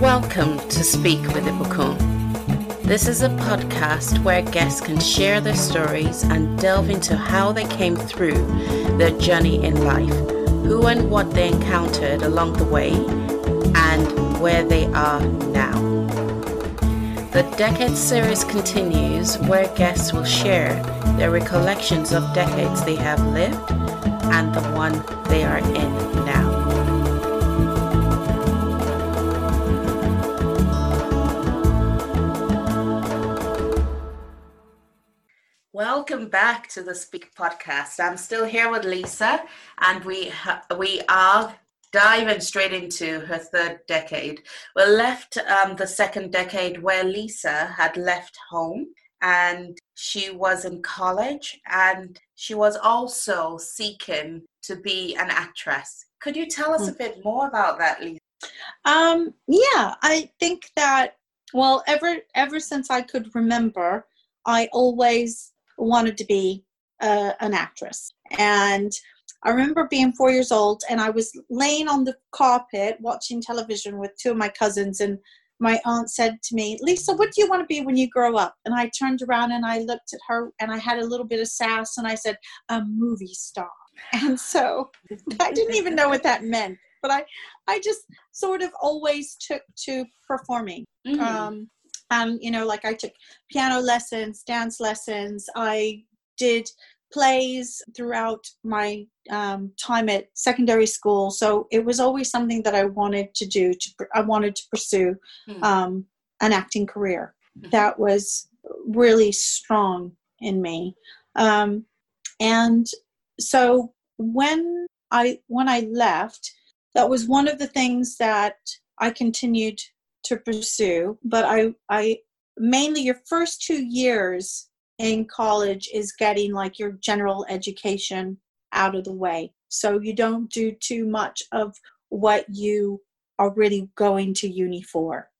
Welcome to Speak with Ibukun. This is a podcast where guests can share their stories and delve into how they came through their journey in life, who and what they encountered along the way, and where they are now. The Decade series continues where guests will share their recollections of decades they have lived and the one they are in now. Welcome back to the Speak podcast. I'm still here with Lisa, and we ha- we are diving straight into her third decade. We left um, the second decade where Lisa had left home and she was in college and she was also seeking to be an actress. Could you tell us a bit more about that, Lisa? Um, yeah, I think that well, ever ever since I could remember, I always wanted to be uh, an actress. And I remember being four years old and I was laying on the carpet watching television with two of my cousins and my aunt said to me, Lisa, what do you want to be when you grow up? And I turned around and I looked at her and I had a little bit of sass and I said, a movie star. And so I didn't even know what that meant, but I, I just sort of always took to performing. Mm-hmm. Um, um, you know, like I took piano lessons, dance lessons. I did plays throughout my um, time at secondary school. So it was always something that I wanted to do. To I wanted to pursue hmm. um, an acting career. Hmm. That was really strong in me. Um, and so when I when I left, that was one of the things that I continued to pursue. But I, I mainly your first two years in college is getting like your general education out of the way. So you don't do too much of what you are really going to uni for.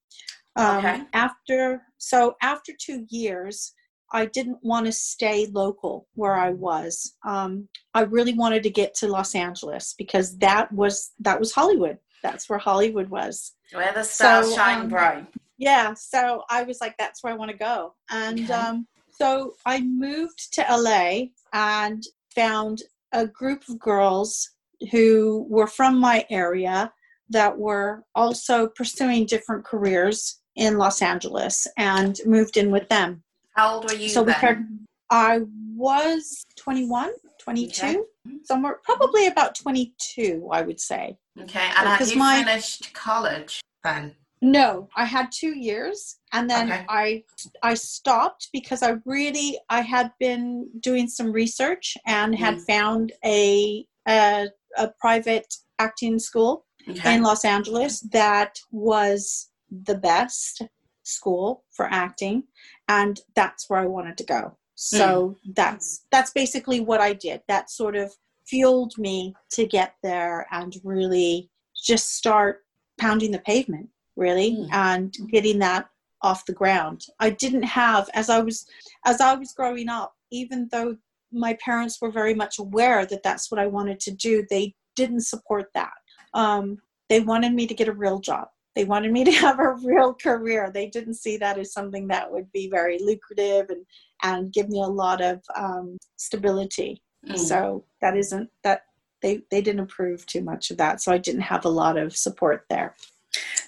Um, okay. After so after two years, I didn't want to stay local where I was. Um, I really wanted to get to Los Angeles because that was that was Hollywood. That's where Hollywood was. Where the stars so, shine um, bright. Yeah, so I was like, that's where I want to go, and okay. um, so I moved to LA and found a group of girls who were from my area that were also pursuing different careers in Los Angeles and moved in with them. How old were you so then? I was 21, 22, okay. somewhere, probably about 22, I would say. Okay, and have you my, finished college then? No, I had two years, and then okay. I I stopped because I really I had been doing some research and had mm. found a, a, a private acting school okay. in Los Angeles that was the best school for acting, and that's where I wanted to go. So mm. that's that's basically what I did. That sort of fueled me to get there and really just start pounding the pavement really mm. and getting that off the ground i didn't have as i was as i was growing up even though my parents were very much aware that that's what i wanted to do they didn't support that um, they wanted me to get a real job they wanted me to have a real career they didn't see that as something that would be very lucrative and and give me a lot of um, stability mm. so that isn't that they they didn't approve too much of that so i didn't have a lot of support there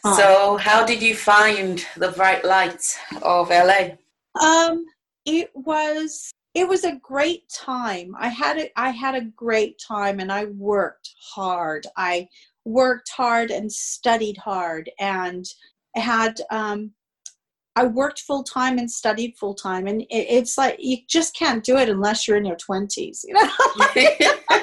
so, how did you find the bright lights of LA? Um, it was it was a great time. I had it. I had a great time, and I worked hard. I worked hard and studied hard, and had um, I worked full time and studied full time, and it, it's like you just can't do it unless you're in your twenties. You know.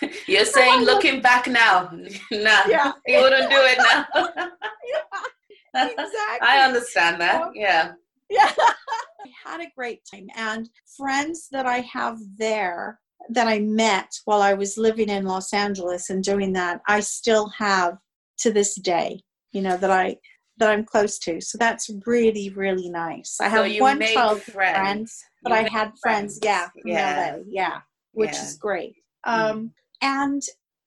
You're saying looking back now, no, yeah. you wouldn't do it now. yeah, exactly. I understand that. Yeah. Yeah. I had a great time and friends that I have there that I met while I was living in Los Angeles and doing that, I still have to this day, you know, that I that I'm close to. So that's really, really nice. I have one child friends, friend, but I had friends, friends. yeah, yeah, LA, yeah, which yeah. is great. Mm. Um, and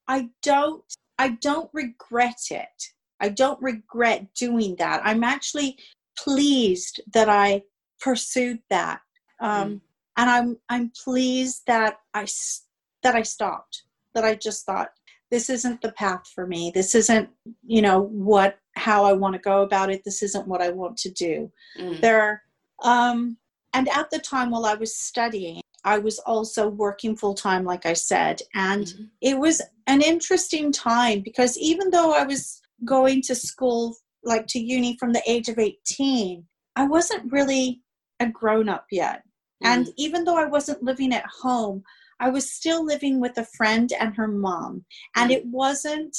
I don't I don't regret it I don't regret doing that. I'm actually pleased that I pursued that. Um, mm. And I'm I'm pleased that I that I stopped. That I just thought this isn't the path for me. This isn't you know what how I want to go about it. This isn't what I want to do. Mm. There, um, and at the time while I was studying, I was also working full time, like I said. And mm-hmm. it was an interesting time because even though I was going to school, like to uni from the age of 18, I wasn't really a grown up yet. And even though I wasn't living at home, I was still living with a friend and her mom. And mm-hmm. it wasn't,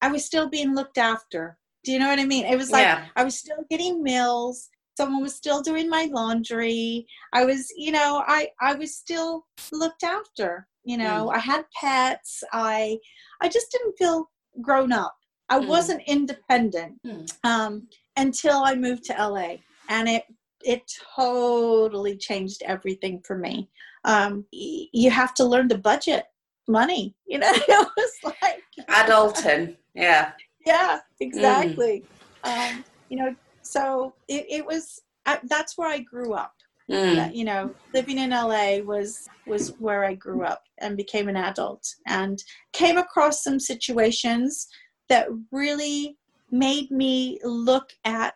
I was still being looked after. Do you know what I mean? It was like yeah. I was still getting meals someone was still doing my laundry i was you know i i was still looked after you know mm. i had pets i i just didn't feel grown up i mm. wasn't independent mm. um, until i moved to la and it it totally changed everything for me um, y- you have to learn to budget money you know it was like adulting yeah yeah exactly um, you know so it, it was I, that's where I grew up. Mm. you know, living in LA was was where I grew up and became an adult, and came across some situations that really made me look at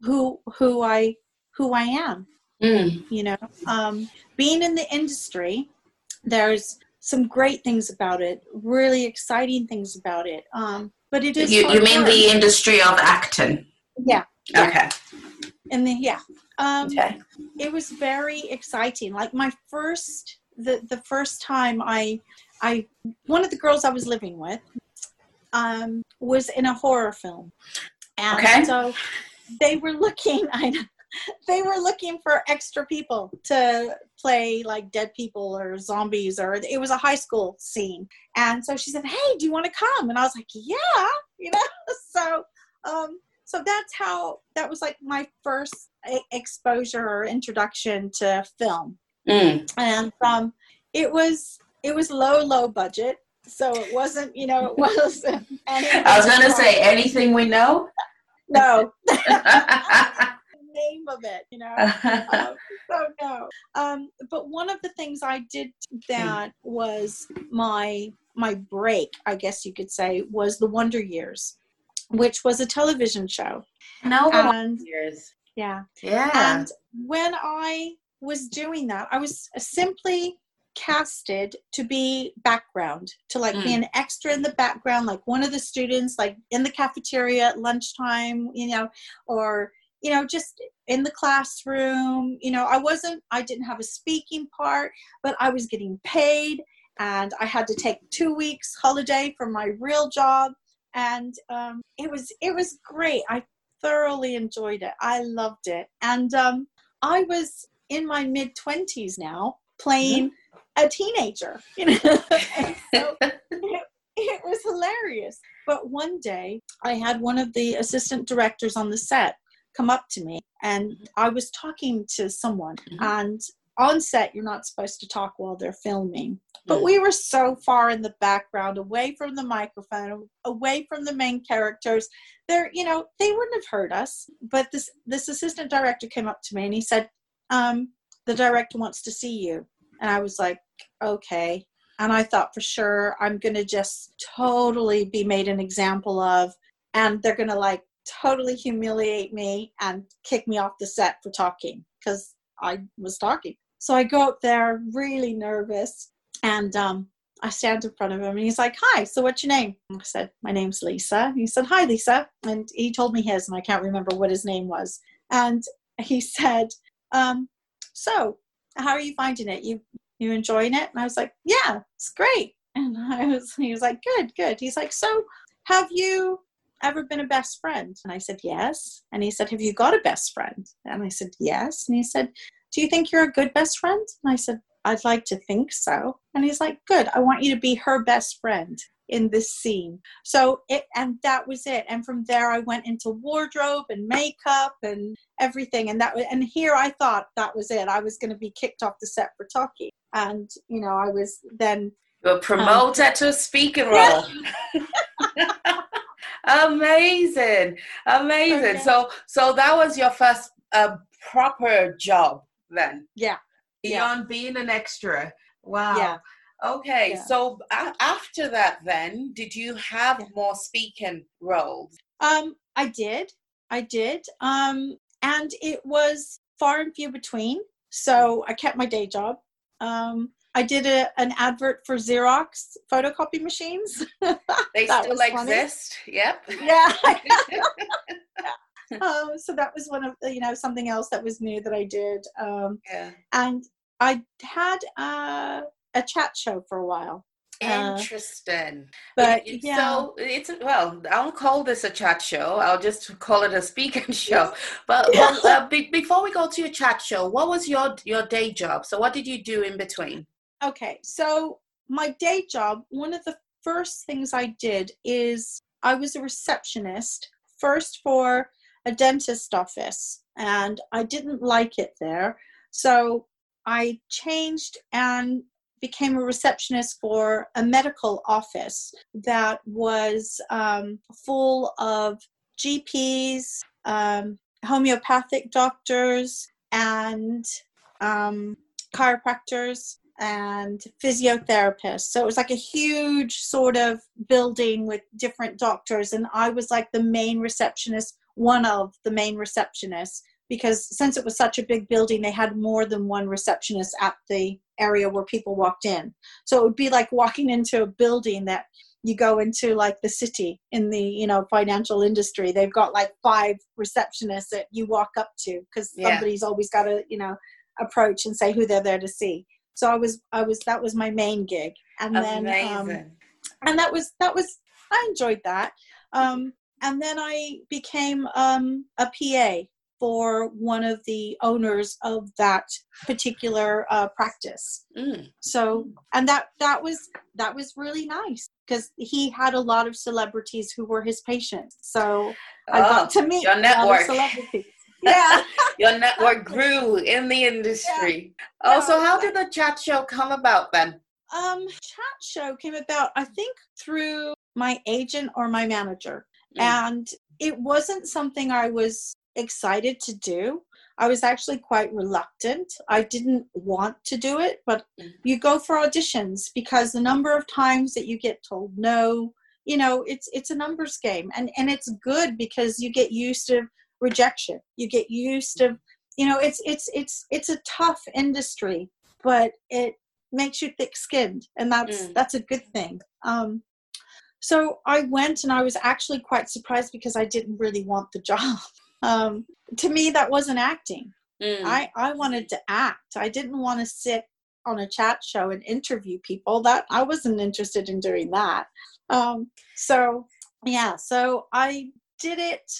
who who I who I am. Mm. You know, um, being in the industry, there's some great things about it, really exciting things about it. Um, but it is. You, you mean the industry of acting? Yeah. Okay. And then yeah. Um, okay. It was very exciting. Like my first, the the first time I, I one of the girls I was living with, um, was in a horror film, and okay. so they were looking. I they were looking for extra people to play like dead people or zombies or it was a high school scene. And so she said hey do you want to come? And i was like yeah you know? So um so that's how that was like my first exposure or introduction to film. Mm. and um it was it was low low budget so it wasn't you know it was i was gonna say anything we know? No name of it you know um, so no um but one of the things i did that was my my break i guess you could say was the wonder years which was a television show. No, wonder. years. Yeah. Yeah. And when I was doing that, I was simply casted to be background, to like mm. be an extra in the background, like one of the students, like in the cafeteria at lunchtime, you know, or you know, just in the classroom. You know, I wasn't, I didn't have a speaking part, but I was getting paid and I had to take two weeks holiday from my real job and um, it was it was great. I thoroughly enjoyed it. I loved it, and um, I was in my mid twenties now, playing a teenager. You know, so it, it was hilarious. But one day, I had one of the assistant directors on the set come up to me, and mm-hmm. I was talking to someone, mm-hmm. and on set you're not supposed to talk while they're filming but we were so far in the background away from the microphone away from the main characters they're you know they wouldn't have heard us but this this assistant director came up to me and he said um, the director wants to see you and i was like okay and i thought for sure i'm going to just totally be made an example of and they're going to like totally humiliate me and kick me off the set for talking because i was talking so I go up there really nervous and um, I stand in front of him and he's like, Hi, so what's your name? I said, My name's Lisa. He said, Hi, Lisa. And he told me his, and I can't remember what his name was. And he said, um, So, how are you finding it? You you enjoying it? And I was like, Yeah, it's great. And I was he was like, Good, good. He's like, So have you ever been a best friend? And I said, Yes. And he said, Have you got a best friend? And I said, Yes. And he said, do you think you're a good best friend? And I said, I'd like to think so. And he's like, Good. I want you to be her best friend in this scene. So it, and that was it. And from there, I went into wardrobe and makeup and everything. And that was, and here I thought that was it. I was going to be kicked off the set for talking. And, you know, I was then. You were promoted um, to a speaking role. amazing, amazing. Okay. So, so that was your first uh, proper job then? Yeah. Beyond yeah. being an extra. Wow. Yeah. Okay, yeah. so a- after that, then did you have yeah. more speaking roles? Um, I did, I did, um, and it was far and few between. So I kept my day job. Um, I did a, an advert for Xerox photocopy machines. They still exist. Funny. Yep. Yeah. um, so that was one of the, you know something else that was new that I did. Um, yeah. And I had uh, a chat show for a while. Uh, Interesting. Uh, but it, yeah. so it's well, I won't call this a chat show. I'll just call it a speaking show. But well, uh, be, before we go to your chat show, what was your your day job? So what did you do in between? Okay, so my day job, one of the first things I did is I was a receptionist first for a dentist office, and I didn't like it there. So I changed and became a receptionist for a medical office that was um, full of GPs, um, homeopathic doctors, and um, chiropractors and physiotherapists. So it was like a huge sort of building with different doctors, and I was like the main receptionist, one of the main receptionists because since it was such a big building, they had more than one receptionist at the area where people walked in. So it would be like walking into a building that you go into like the city in the you know financial industry they've got like five receptionists that you walk up to because yeah. somebody's always got to you know approach and say who they're there to see so i was i was that was my main gig and Amazing. then um, and that was that was i enjoyed that um and then i became um a pa for one of the owners of that particular uh, practice. Mm. So, and that that was that was really nice because he had a lot of celebrities who were his patients. So I got oh, to meet your network. celebrities. Yeah, your network grew in the industry. Yeah. Oh, so how did the chat show come about then? Um, chat show came about, I think, through my agent or my manager, mm. and it wasn't something I was excited to do. I was actually quite reluctant. I didn't want to do it, but mm. you go for auditions because the number of times that you get told no, you know, it's it's a numbers game. And and it's good because you get used to rejection. You get used to you know, it's it's it's it's a tough industry, but it makes you thick skinned and that's mm. that's a good thing. Um so I went and I was actually quite surprised because I didn't really want the job um, to me that wasn't acting mm. i i wanted to act i didn't want to sit on a chat show and interview people that i wasn't interested in doing that um, so yeah so i did it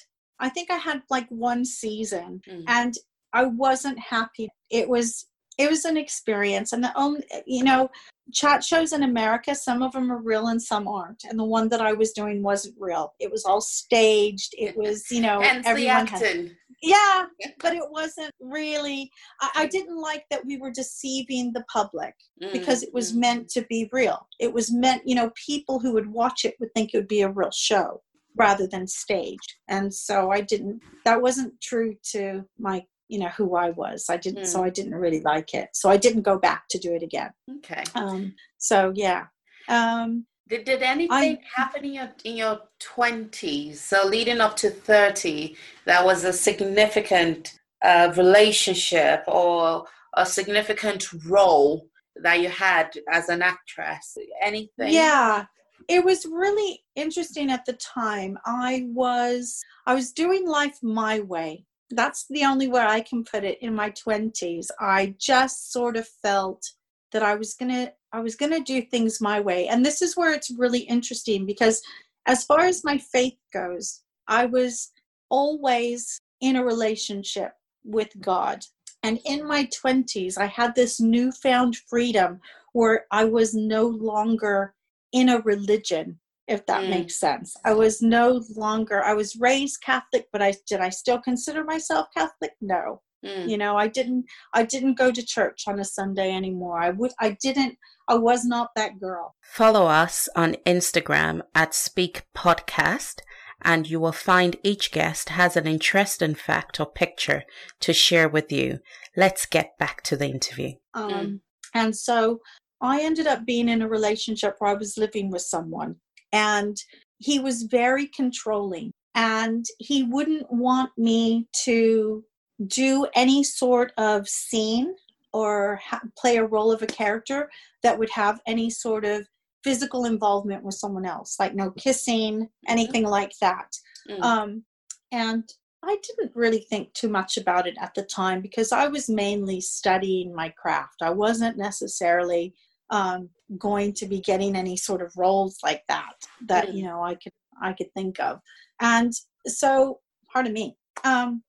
i think i had like one season mm. and i wasn't happy. It was it was an experience and the only you know chat shows in america some of them are real and some aren't and the one that i was doing wasn't real. It was all staged. It was you know everyone had, yeah but it wasn't really I, I, didn't like that we were deceiving the public mm-hmm. because it was meant to be real. It was meant you know people who would watch it would think it would be a real show rather than staged and so i didn't that wasn't true to my you know who I was. I didn't, mm. so I didn't really like it. So I didn't go back to do it again. Okay. Um. So yeah. Um. Did, did anything I, happen in your in your twenties? So leading up to thirty, that was a significant uh, relationship or a significant role that you had as an actress. Anything? Yeah, it was really interesting at the time. I was I was doing life my way that's the only way I can put it in my 20s. I just sort of felt that I was going to I was going to do things my way. And this is where it's really interesting because as far as my faith goes, I was always in a relationship with God. And in my 20s, I had this newfound freedom where I was no longer in a religion if that mm. makes sense. I was no longer I was raised Catholic, but I did I still consider myself Catholic? No. Mm. You know, I didn't I didn't go to church on a Sunday anymore. I would I didn't I was not that girl. Follow us on Instagram at Speak Podcast and you will find each guest has an interesting fact or picture to share with you. Let's get back to the interview. Um, mm. And so I ended up being in a relationship where I was living with someone, and he was very controlling, and he wouldn't want me to do any sort of scene or ha- play a role of a character that would have any sort of physical involvement with someone else, like no kissing, mm-hmm. anything like that. Mm. Um, and I didn't really think too much about it at the time because I was mainly studying my craft. I wasn't necessarily um, going to be getting any sort of roles like that that mm. you know I could I could think of. And so, pardon me. Um,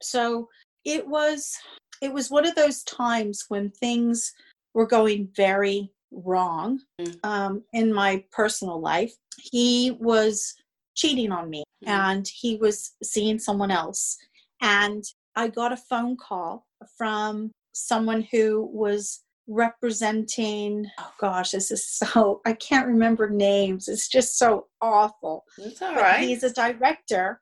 so it was it was one of those times when things were going very wrong mm. um, in my personal life. He was cheating on me mm. and he was seeing someone else. And I got a phone call from someone who was representing oh gosh this is so i can't remember names it's just so awful it's all right. he's a director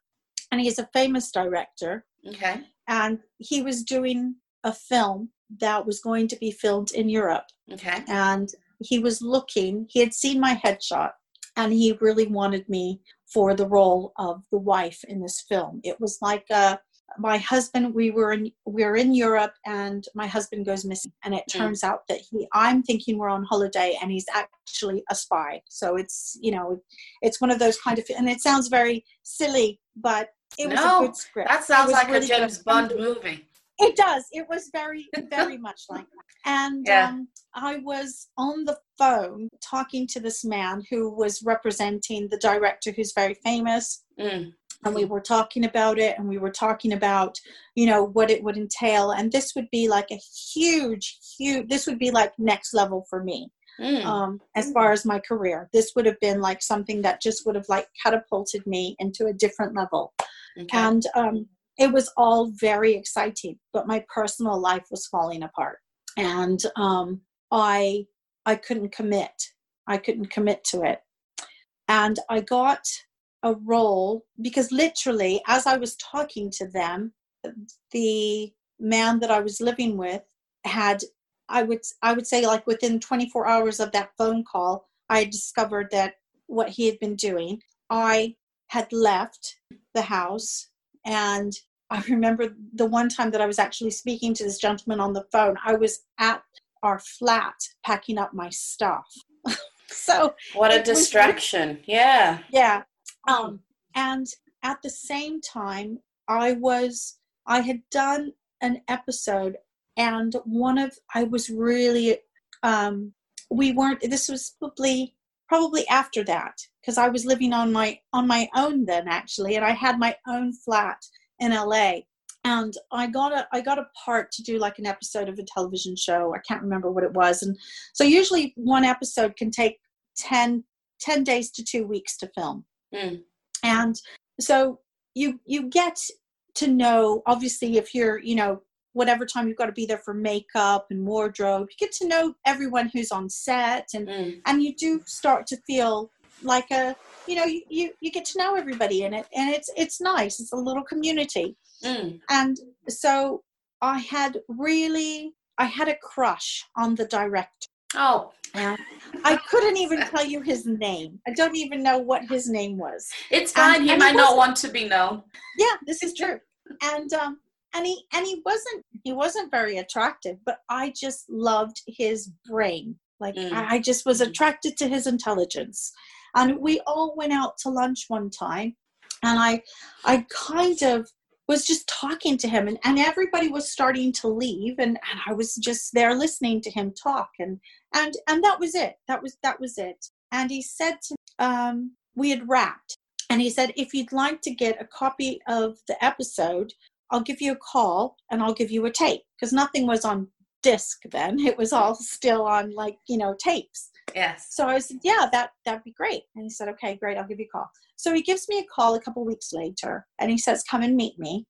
and he's a famous director okay and he was doing a film that was going to be filmed in Europe. Okay. And he was looking, he had seen my headshot and he really wanted me for the role of the wife in this film. It was like uh, my husband we were in we were in Europe and my husband goes missing and it mm. turns out that he I'm thinking we're on holiday and he's actually a spy. So it's you know it's one of those kind of and it sounds very silly but it was no, a good script. That sounds like really a James good. Bond movie. It does. It was very, very much like that. And yeah. um, I was on the phone talking to this man who was representing the director who's very famous. Mm. And we were talking about it and we were talking about, you know, what it would entail. And this would be like a huge, huge, this would be like next level for me. Mm. Um, as far as my career, this would have been like something that just would have like catapulted me into a different level. Okay. And um, it was all very exciting, but my personal life was falling apart, and um, I I couldn't commit. I couldn't commit to it, and I got a role because literally, as I was talking to them, the man that I was living with had I would I would say like within 24 hours of that phone call, I discovered that what he had been doing. I had left the house and I remember the one time that I was actually speaking to this gentleman on the phone, I was at our flat packing up my stuff. so what a distraction. Was, yeah. Yeah. Um, and at the same time, I was, I had done an episode and one of, I was really, um, we weren't, this was probably, probably after that because I was living on my, on my own then actually, and I had my own flat in LA and I got a I got a part to do like an episode of a television show. I can't remember what it was. And so usually one episode can take 10, 10 days to 2 weeks to film. Mm. And so you you get to know obviously if you're, you know, whatever time you've got to be there for makeup and wardrobe, you get to know everyone who's on set and mm. and you do start to feel like a you know you, you you get to know everybody in it and it's it's nice it's a little community mm. and so i had really i had a crush on the director oh i couldn't even tell you his name. I don't even know what his name was. It's fine. And, he and might he not want to be known. Yeah this is true. And um and he and he wasn't he wasn't very attractive but i just loved his brain. Like mm. I, just was mm-hmm. attracted to his intelligence. And we all went out to lunch one time, and I, I kind of was just talking to him, and, and everybody was starting to leave, and, and I was just there listening to him talk, and and and that was it. That was that was it. And he said to um, we had wrapped, and he said, if you'd like to get a copy of the episode, I'll give you a call and I'll give you a tape because nothing was on disc then. It was all still on like you know tapes. Yes. So I said, yeah, that that'd be great. And he said, okay, great, I'll give you a call. So he gives me a call a couple weeks later, and he says, come and meet me.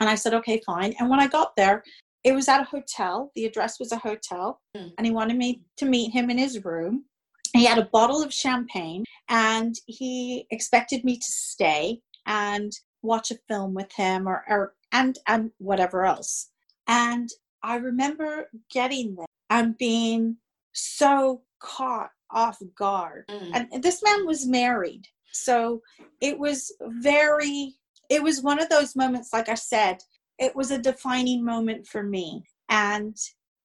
And I said, okay, fine. And when I got there, it was at a hotel. The address was a hotel, mm. and he wanted me to meet him in his room. He had a bottle of champagne, and he expected me to stay. and watch a film with him or, or and and whatever else. And I remember getting there and being so caught off guard. Mm. And this man was married. So it was very, it was one of those moments, like I said, it was a defining moment for me. And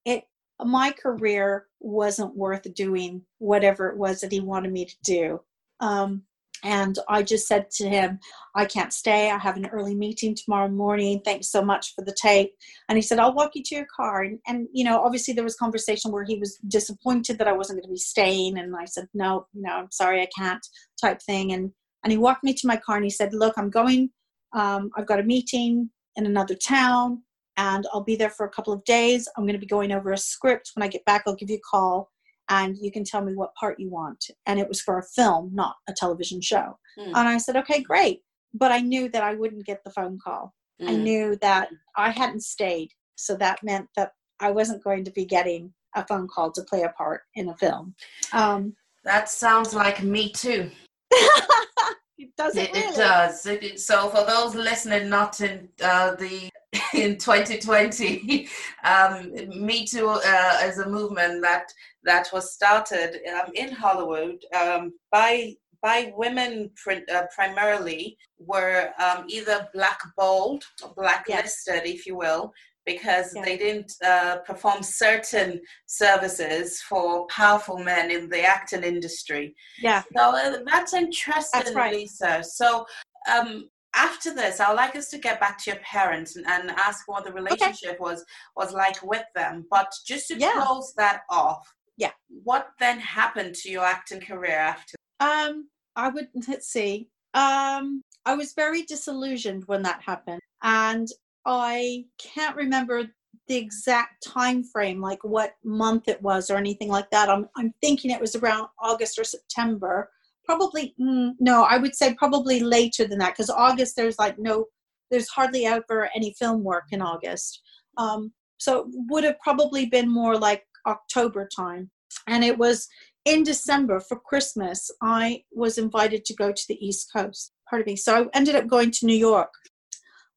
it, my career wasn't worth doing whatever it was that he wanted me to do. Um, and I just said to him, I can't stay. I have an early meeting tomorrow morning. Thanks so much for the tape. And he said, I'll walk you to your car. And, and you know, obviously there was conversation where he was disappointed that I wasn't going to be staying. And I said, no, no, I'm sorry, I can't type thing. And, and he walked me to my car and he said, look, I'm going, um, I've got a meeting in another town and I'll be there for a couple of days. I'm going to be going over a script. When I get back, I'll give you a call and you can tell me what part you want. And it was for a film, not a television show. Mm. And I said, okay, great. But I knew that I wouldn't get the phone call. Mm. I hmm. knew that I hadn't stayed. So that meant that I wasn't going to be getting a phone call to play a part in a film. Um, that sounds like me too. it does it, really? it does. So for those listening, not in uh, the in 2020, um, Me Too uh, is a movement that that was started um, in Hollywood um, by by women uh, primarily were um, either blackballed or blacklisted, yes. if you will, because they didn't uh, perform certain services for powerful men in the acting industry. Yeah. So uh, that's interesting, that's right. Lisa. So um, after this, I'd like us to get back to your parents and, and ask what the relationship okay. was was like with them. But just to yeah. close that off, yeah. What then happened to your acting career after? Um, I would let's see. Um, I was very disillusioned when that happened, and I can't remember the exact time frame, like what month it was or anything like that. I'm I'm thinking it was around August or September. Probably mm, no, I would say probably later than that because August there's like no, there's hardly ever any film work in August. Um, so it would have probably been more like October time. And it was in December for Christmas, I was invited to go to the East Coast. Pardon me. So I ended up going to New York.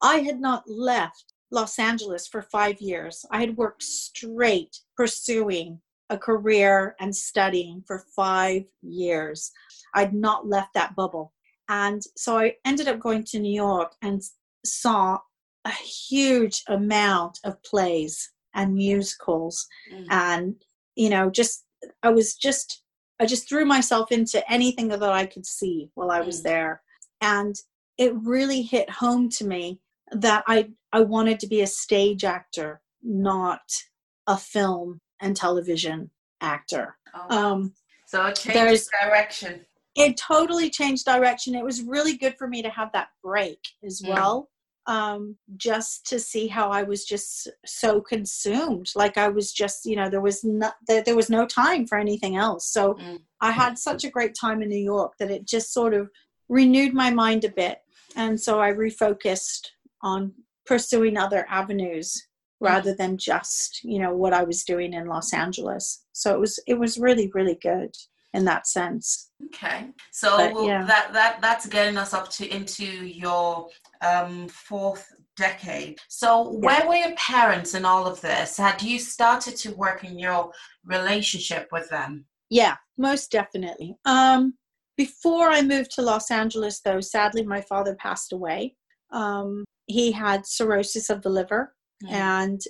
I had not left Los Angeles for five years. I had worked straight pursuing a career and studying for five years. I'd not left that bubble. And so I ended up going to New York and saw a huge amount of plays and musicals mm. and you know just i was just i just threw myself into anything that i could see while i was mm. there and it really hit home to me that i i wanted to be a stage actor not a film and television actor oh. um so it changed direction it totally changed direction it was really good for me to have that break as mm. well um, just to see how I was just so consumed. Like I was just, you know, there was not there, there was no time for anything else. So mm. I had such a great time in New York that it just sort of renewed my mind a bit, and so I refocused on pursuing other avenues mm. rather than just you know what I was doing in Los Angeles. So it was it was really really good in that sense. Okay, so but, yeah. that that that's getting us up to into your um, fourth decade. So, yeah. where were your parents in all of this? Had you started to work in your relationship with them? Yeah, most definitely. Um, before I moved to Los Angeles, though, sadly, my father passed away. Um, he had cirrhosis of the liver, mm. and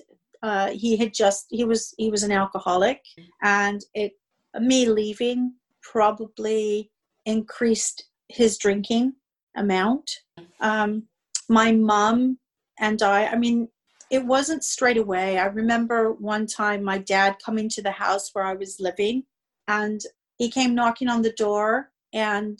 uh, he had just he was he was an alcoholic, and it me leaving probably increased his drinking amount. Um, my mom and I, I mean, it wasn't straight away. I remember one time my dad coming to the house where I was living and he came knocking on the door and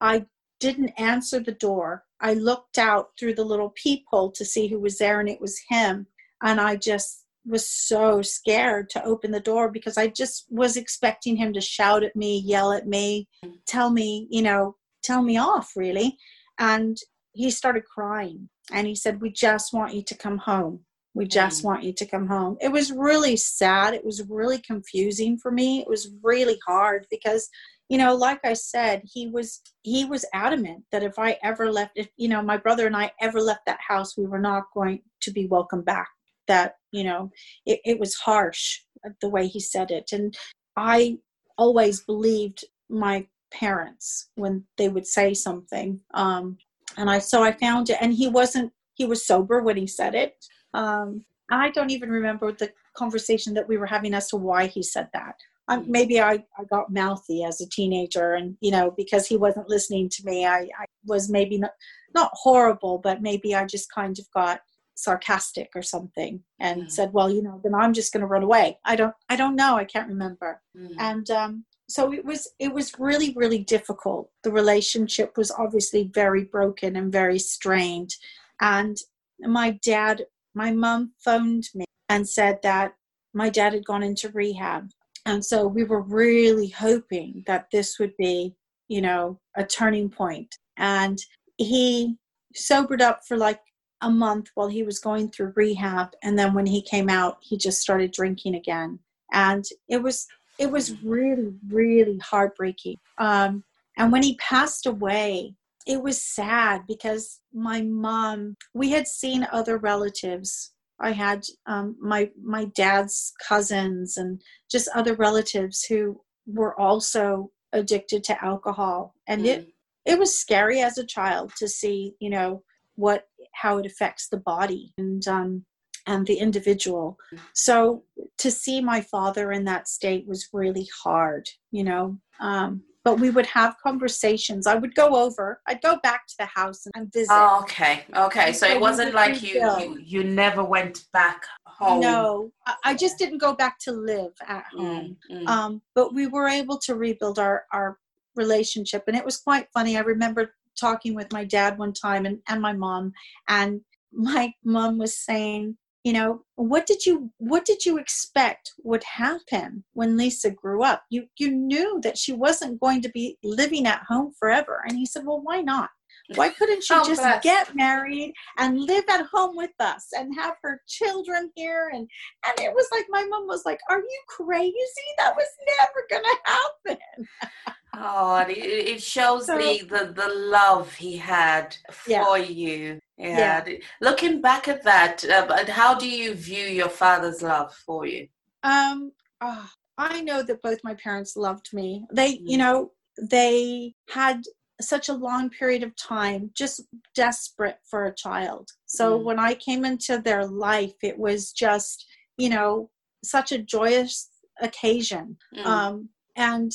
I didn't answer the door. I looked out through the little peephole to see who was there and it was him. And I just was so scared to open the door because I just was expecting him to shout at me, yell at me, tell me, you know, tell me off really. And he started crying and he said, We just want you to come home. We just mm. want you to come home. It was really sad. It was really confusing for me. It was really hard because you know like i said he was he was adamant that if i ever left if you know my brother and i ever left that house we were not going to be welcome back that you know it, it was harsh the way he said it. And i always believed my parents when they would say something um and i so i found it. And he wasn't he was sober when he said it. Um i don't even remember the conversation that we were having as to why he said that. Um, maybe I, I got mouthy as a teenager and you know because he wasn't listening to me. I, I was maybe not, not horrible but maybe i just kind of got sarcastic or something and mm. said well you know then i'm just going to run away. I don't i don't know. I can't remember. Mm. and um, so it was it was really really difficult. The relationship was obviously very broken and very strained. And my dad my mom phoned me and said that my dad had gone into rehab. And so we were really hoping that this would be you know a turning point. And he sobered up for like a month while he was going through rehab and then when he came out he just started drinking again. And it was it was really really heartbreaking. Um, and when he passed away it was sad because my mom we had seen other relatives. I had um, my my dad's cousins and just other relatives who were also addicted to alcohol, and mm. it it was scary as a child to see you know what how it affects the body and um, and the individual. So to see my father in that state was really hard, you know. Um, but we would have conversations. I would go over. I'd go back to the house and visit. Oh, okay, okay. So, so it wasn't like you, you you never went back home. No, I just didn't go back to live at mm, home. Mm, mm. Um, but we were able to rebuild our our relationship, and it was quite funny. I remember talking with my dad one time and, and my mom, and my mom was saying you know what did you what did you expect would happen when lisa grew up? You you knew that she wasn't going to be living at home forever. And he said well why not? Why couldn't she oh, just bless. get married and live at home with us and have her children here? And and it was like my mom was like are you crazy? That was never gonna happen Oh, it, it shows so, the, the the love he had for yeah. you. Yeah. yeah. Looking back at that, uh, how do you view your father's love for you? Um, oh, I know that both my parents loved me. They, mm. you know, they had such a long period of time just desperate for a child. So mm. when I came into their life, it was just, you know, such a joyous occasion. Mm. Um, and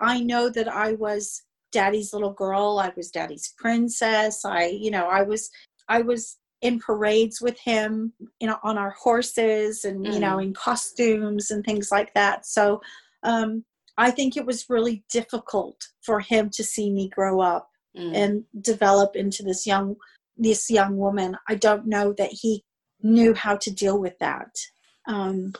I know that I was daddy's little girl. I was daddy's princess. I, you know, I was, I was in parades with him, you know, on our horses and, mm. you know, mm. in costumes and things like that. So, um, I think it was really difficult for him to see me grow up mm. and develop into this young, this young woman. I don't know that he knew how to deal with that. Um,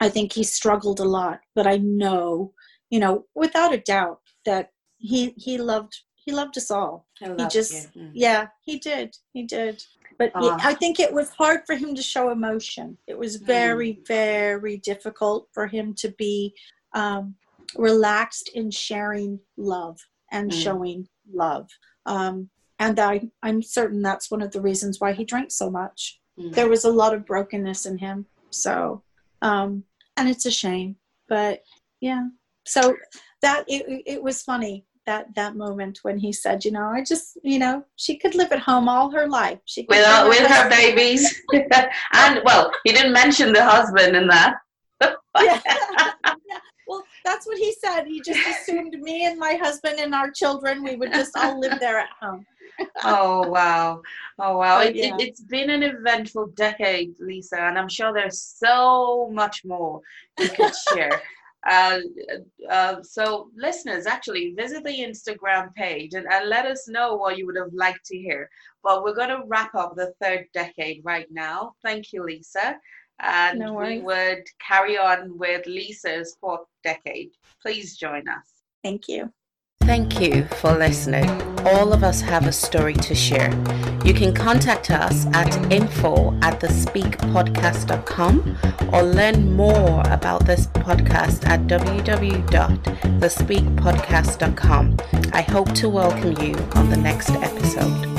I think he struggled a lot, but I know you know, without a doubt that he he loved he loved us all. He just mm. yeah, he did. He did. But uh, I think it was hard for him to show emotion. It was very, mm. very difficult for him to be um, relaxed in sharing love and mm. showing love. Um, and I, I'm certain that's one of the reasons why he drank so much. Mm. There was a lot of brokenness in him. So, um, and it's a shame. But yeah, so that it, it was funny that that moment when he said, you know, I just, you know, she could live at home all her life. She could with her, with her babies, and well, he didn't mention the husband in that. yeah. yeah. Well, that's what he said. He just assumed me and my husband and our children, we would just all live there at home. oh wow oh wow it, yeah. it, has been an eventful decade lisa and i'm sure there's so much more you could share uh, uh, so, listeners, actually visit the Instagram page and, and let us know what you would have liked to hear. But we're going to wrap up the third decade right now. Thank you, Lisa. And no we would carry on with Lisa's fourth decade. Please join us. Thank you. Thank you for listening. All of us have a story to share. You can contact us at info at thespeakpodcast.com or learn more about this podcast at www.thespeakpodcast.com. I hope to welcome you on the next episode.